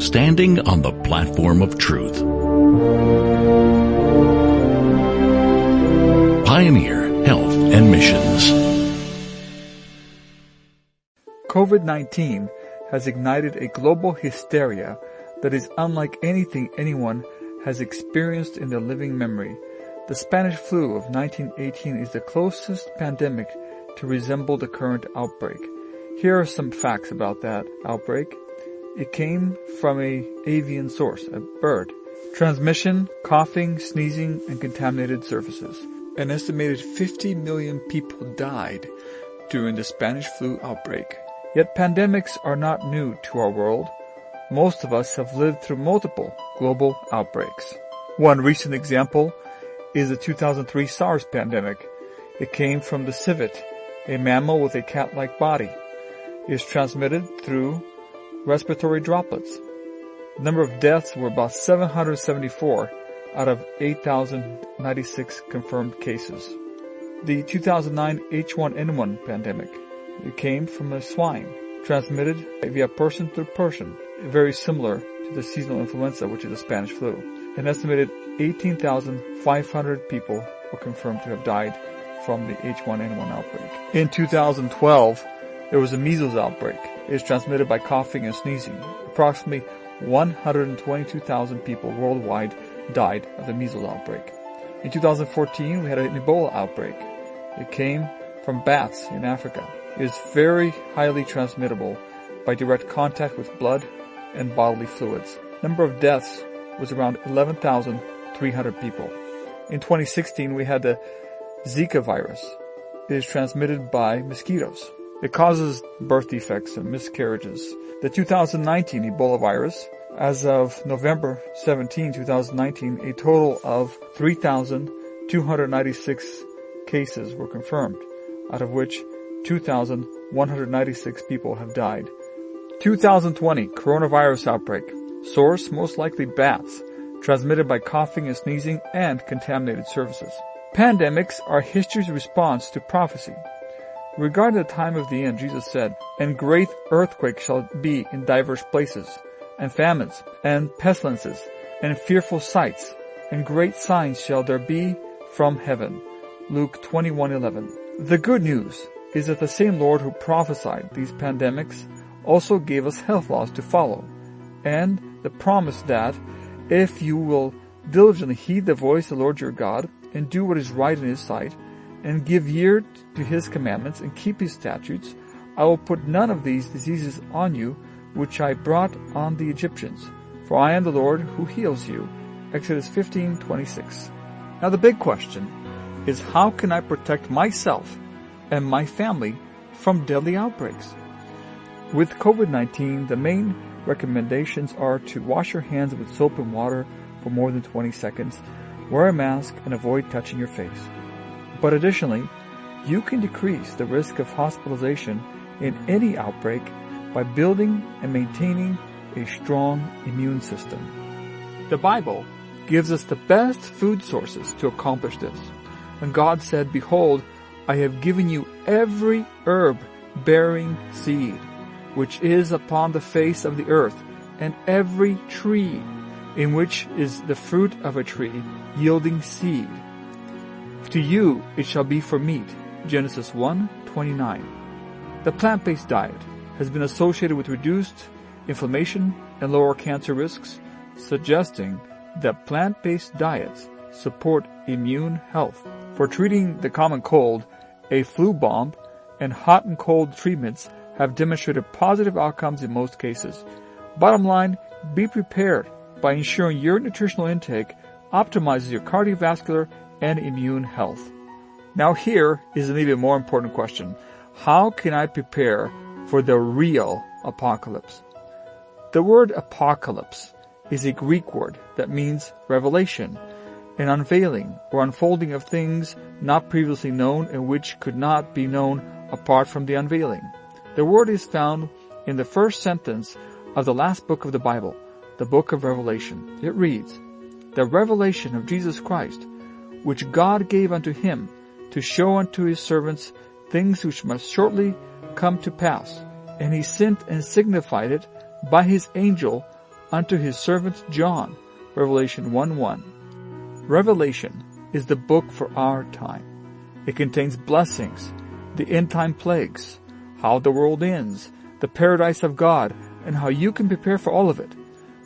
Standing on the platform of truth. Pioneer Health and Missions. COVID-19 has ignited a global hysteria that is unlike anything anyone has experienced in their living memory. The Spanish flu of 1918 is the closest pandemic to resemble the current outbreak. Here are some facts about that outbreak. It came from a avian source, a bird. Transmission, coughing, sneezing, and contaminated surfaces. An estimated 50 million people died during the Spanish flu outbreak. Yet pandemics are not new to our world. Most of us have lived through multiple global outbreaks. One recent example is the 2003 SARS pandemic. It came from the civet, a mammal with a cat-like body. Is transmitted through respiratory droplets. The number of deaths were about 774 out of 8,096 confirmed cases. The 2009 H1N1 pandemic. Came from a swine, transmitted via person to person, very similar to the seasonal influenza, which is the Spanish flu. An estimated 18,500 people were confirmed to have died from the H1N1 outbreak. In 2012, there was a measles outbreak. It is transmitted by coughing and sneezing. Approximately 122,000 people worldwide died of the measles outbreak. In 2014, we had an Ebola outbreak. It came from bats in Africa. It is very highly transmittable by direct contact with blood and bodily fluids. Number of deaths was around 11,300 people. In 2016, we had the Zika virus. It is transmitted by mosquitoes. It causes birth defects and miscarriages. The 2019 Ebola virus, as of November 17, 2019, a total of 3,296 cases were confirmed, out of which 2,196 people have died. 2020 coronavirus outbreak. Source most likely bats, transmitted by coughing and sneezing and contaminated surfaces. Pandemics are history's response to prophecy. Regarding the time of the end, Jesus said, And great earthquakes shall be in divers places, and famines, and pestilences, and fearful sights, and great signs shall there be from heaven. Luke 21:11. The good news is that the same Lord who prophesied these pandemics also gave us health laws to follow, and the promise that if you will diligently heed the voice of the Lord your God and do what is right in his sight, and give ear to his commandments and keep his statutes, I will put none of these diseases on you which I brought on the Egyptians, for I am the Lord who heals you. Exodus 15:26. Now the big question is how can I protect myself and my family from deadly outbreaks? With COVID-19, the main recommendations are to wash your hands with soap and water for more than 20 seconds, wear a mask, and avoid touching your face. But additionally, you can decrease the risk of hospitalization in any outbreak by building and maintaining a strong immune system. The Bible gives us the best food sources to accomplish this. And God said, Behold, I have given you every herb bearing seed which is upon the face of the earth, and every tree in which is the fruit of a tree yielding seed. To you it shall be for meat. Genesis 1:29. The plant-based diet has been associated with reduced inflammation and lower cancer risks, suggesting that plant-based diets support immune health. For treating the common cold, a flu bomb and hot and cold treatments have demonstrated positive outcomes in most cases. Bottom line, be prepared by ensuring your nutritional intake optimizes your cardiovascular and immune health. Now here is an even more important question. How can I prepare for the real apocalypse? The word apocalypse is a Greek word that means revelation, an unveiling or unfolding of things not previously known and which could not be known apart from the unveiling. The word is found in the first sentence of the last book of the Bible, the book of Revelation. It reads, The revelation of Jesus Christ, which God gave unto him to show unto his servants things which must shortly come to pass. And he sent and signified it by his angel unto his servant John. Revelation 1 1. Revelation is the book for our time. It contains blessings, the end time plagues, how the world ends, the paradise of God, and how you can prepare for all of it.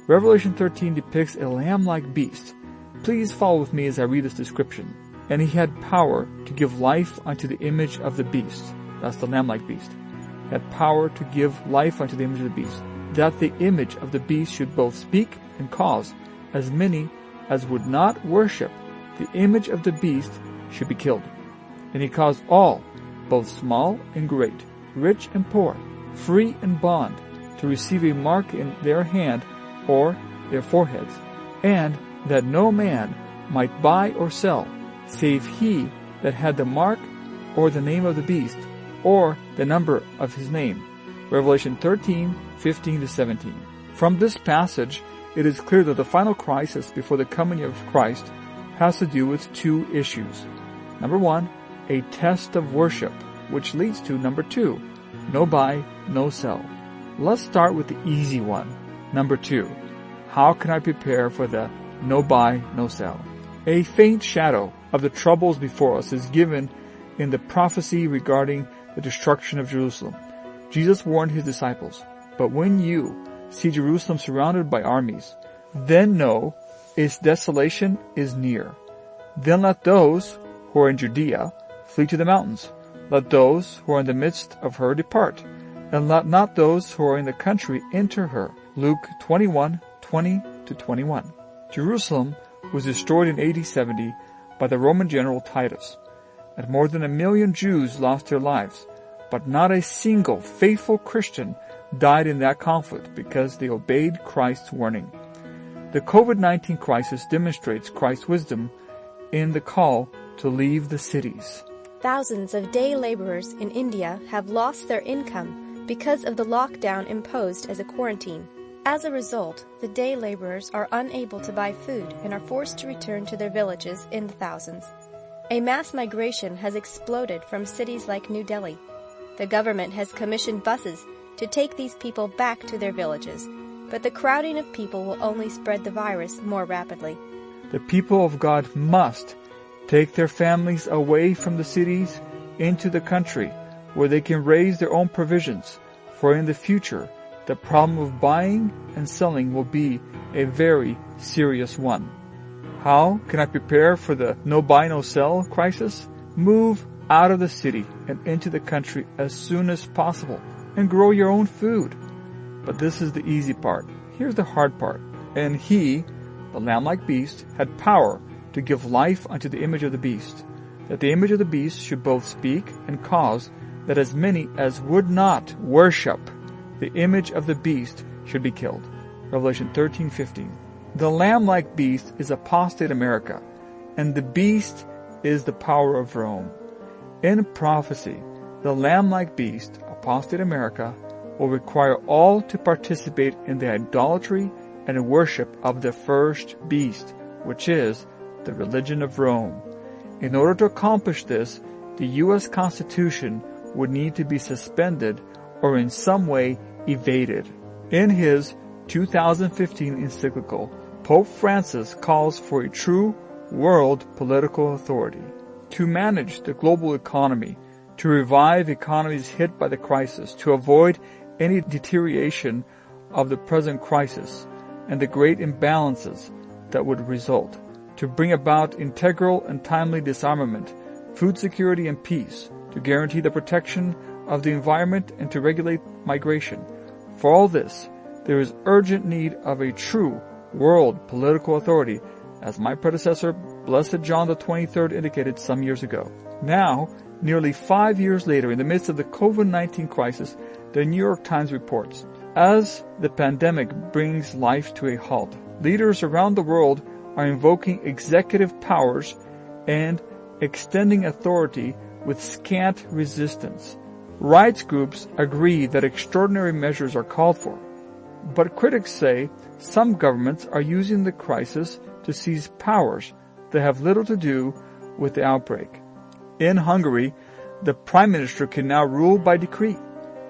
Revelation 13 depicts a lamb-like beast. Please follow with me as I read this description. And he had power to give life unto the image of the beast. That's the lamb-like beast. Had power to give life unto the image of the beast. That the image of the beast should both speak and cause as many as would not worship the image of the beast should be killed. And he caused all, both small and great, rich and poor, free and bond, to receive a mark in their hand or their foreheads, and that no man might buy or sell, save he that had the mark or the name of the beast, or the number of his name. Revelation 13, 15 to 17. From this passage, it is clear that the final crisis before the coming of Christ has to do with two issues. Number one, a test of worship, which leads to number two, no buy, no sell. Let's start with the easy one. Number two, how can I prepare for the no buy, no sell? A faint shadow of the troubles before us is given in the prophecy regarding the destruction of Jerusalem. Jesus warned his disciples, but when you see Jerusalem surrounded by armies, then know its desolation is near. Then let those who are in Judea flee to the mountains. Let those who are in the midst of her depart and let not those who are in the country enter her. Luke 21, 20 to 21. Jerusalem was destroyed in AD 70 by the Roman general Titus, and more than a million Jews lost their lives, but not a single faithful Christian died in that conflict because they obeyed Christ's warning. The COVID-19 crisis demonstrates Christ's wisdom in the call to leave the cities. Thousands of day laborers in India have lost their income because of the lockdown imposed as a quarantine. As a result, the day laborers are unable to buy food and are forced to return to their villages in the thousands. A mass migration has exploded from cities like New Delhi. The government has commissioned buses to take these people back to their villages, but the crowding of people will only spread the virus more rapidly. The people of God must take their families away from the cities into the country where they can raise their own provisions, for in the future the problem of buying and selling will be a very serious one. How can I prepare for the no buy no sell crisis? Move out of the city and into the country as soon as possible and grow your own food. But this is the easy part. Here's the hard part. And he, the lamb-like beast, had power to give life unto the image of the beast, that the image of the beast should both speak and cause that as many as would not worship the image of the beast should be killed. Revelation 13:15. The lamb-like beast is apostate America, and the beast is the power of Rome. In prophecy, the lamb-like beast, apostate America, will require all to participate in the idolatry and worship of the first beast, which is the religion of Rome. In order to accomplish this, the U.S. Constitution would need to be suspended or in some way evaded. In his 2015 encyclical, Pope Francis calls for a true world political authority to manage the global economy, to revive economies hit by the crisis, to avoid any deterioration of the present crisis and the great imbalances that would result, to bring about integral and timely disarmament, food security and peace, to guarantee the protection of the environment and to regulate migration. For all this, there is urgent need of a true world political authority, as my predecessor, Blessed John the 23rd, indicated some years ago. Now, nearly five years later, in the midst of the COVID-19 crisis, the New York Times reports, as the pandemic brings life to a halt, leaders around the world are invoking executive powers and extending authority with scant resistance. Rights groups agree that extraordinary measures are called for. But critics say some governments are using the crisis to seize powers that have little to do with the outbreak. In Hungary, the prime minister can now rule by decree.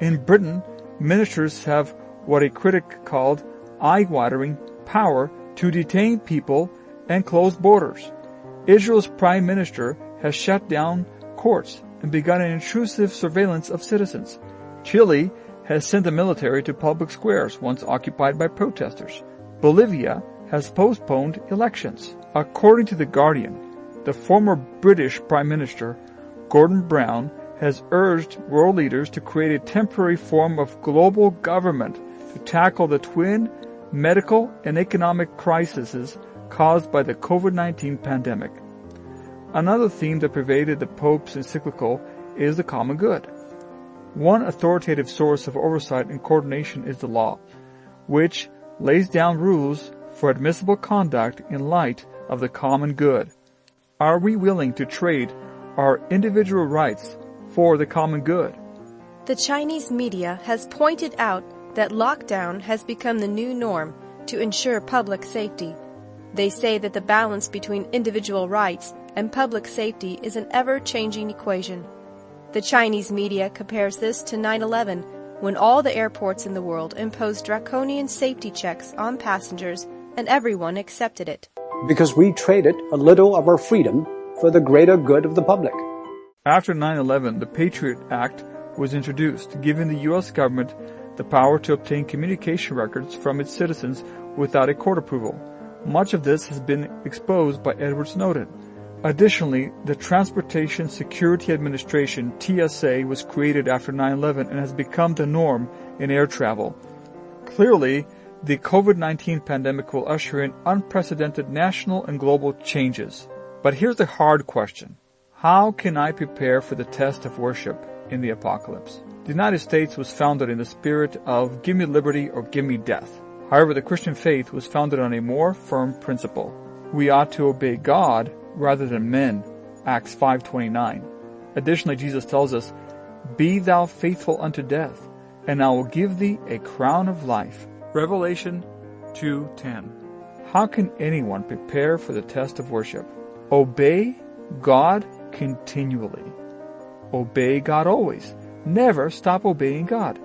In Britain, ministers have what a critic called eye-watering power to detain people and close borders. Israel's prime minister has shut down courts and begun an intrusive surveillance of citizens. Chile has sent the military to public squares once occupied by protesters. Bolivia has postponed elections. According to The Guardian, the former British Prime Minister, Gordon Brown, has urged world leaders to create a temporary form of global government to tackle the twin medical and economic crises caused by the COVID-19 pandemic. Another theme that pervaded the Pope's encyclical is the common good. One authoritative source of oversight and coordination is the law, which lays down rules for admissible conduct in light of the common good. Are we willing to trade our individual rights for the common good? The Chinese media has pointed out that lockdown has become the new norm to ensure public safety. They say that the balance between individual rights and public safety is an ever-changing equation. The Chinese media compares this to 9-11 when all the airports in the world imposed draconian safety checks on passengers and everyone accepted it. Because we traded a little of our freedom for the greater good of the public. After 9-11, the Patriot Act was introduced, giving the U.S. government the power to obtain communication records from its citizens without a court approval. Much of this has been exposed by Edward Snowden. Additionally, the Transportation Security Administration, TSA, was created after 9-11 and has become the norm in air travel. Clearly, the COVID-19 pandemic will usher in unprecedented national and global changes. But here's the hard question. How can I prepare for the test of worship in the apocalypse? The United States was founded in the spirit of give me liberty or give me death. However, the Christian faith was founded on a more firm principle. We ought to obey God rather than men. Acts 5:29. Additionally, Jesus tells us, "Be thou faithful unto death, and I will give thee a crown of life." Revelation 2:10. How can anyone prepare for the test of worship? Obey God continually. Obey God always. Never stop obeying God.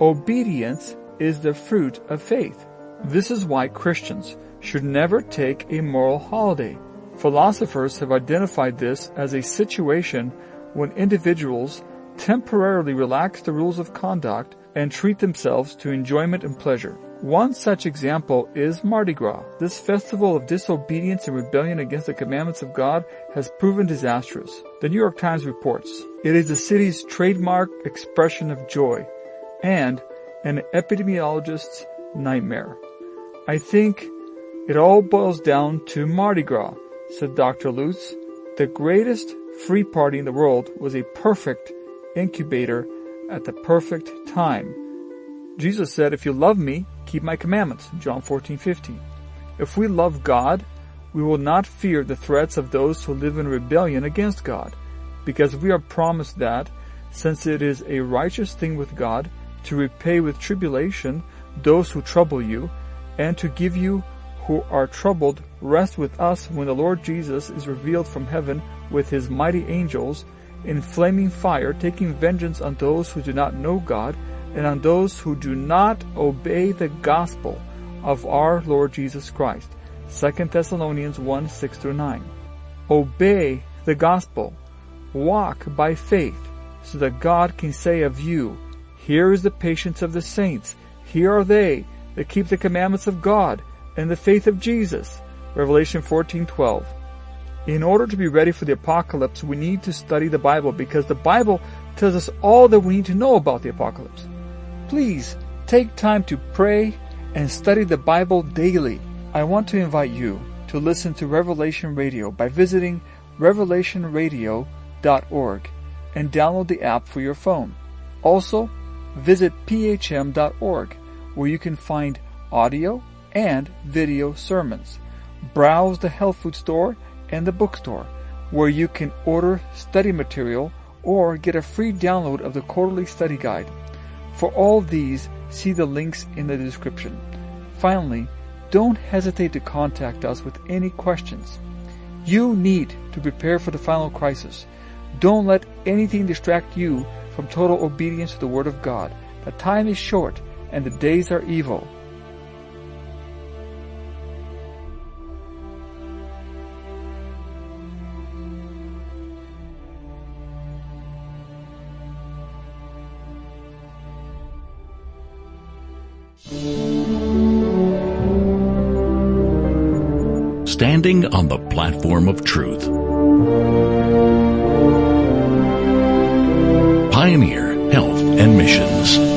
Obedience is the fruit of faith. This is why Christians should never take a moral holiday. Philosophers have identified this as a situation when individuals temporarily relax the rules of conduct and treat themselves to enjoyment and pleasure. One such example is Mardi Gras. This festival of disobedience and rebellion against the commandments of God has proven disastrous. The New York Times reports, it is the city's trademark expression of joy and an epidemiologist's nightmare. I think it all boils down to Mardi Gras said Dr. Lutz, the greatest free party in the world was a perfect incubator at the perfect time. Jesus said, if you love me, keep my commandments, John 14, 15. If we love God, we will not fear the threats of those who live in rebellion against God, because we are promised that, since it is a righteous thing with God to repay with tribulation those who trouble you, and to give you who are troubled rest with us when the Lord Jesus is revealed from heaven with his mighty angels in flaming fire, taking vengeance on those who do not know God and on those who do not obey the gospel of our Lord Jesus Christ. 2 Thessalonians 1, 6 through 9. Obey the gospel. Walk by faith so that God can say of you, here is the patience of the saints. Here are they that keep the commandments of God and the faith of Jesus. Revelation 14:12. In order to be ready for the apocalypse, we need to study the Bible because the Bible tells us all that we need to know about the apocalypse. Please take time to pray and study the Bible daily. I want to invite you to listen to Revelation Radio by visiting revelationradio.org and download the app for your phone. Also, visit phm.org where you can find audio and video sermons. Browse the health food store and the bookstore where you can order study material or get a free download of the quarterly study guide. For all these, see the links in the description. Finally, don't hesitate to contact us with any questions. You need to prepare for the final crisis. Don't let anything distract you from total obedience to the Word of God. The time is short and the days are evil. Standing on the platform of truth. Pioneer Health and Missions.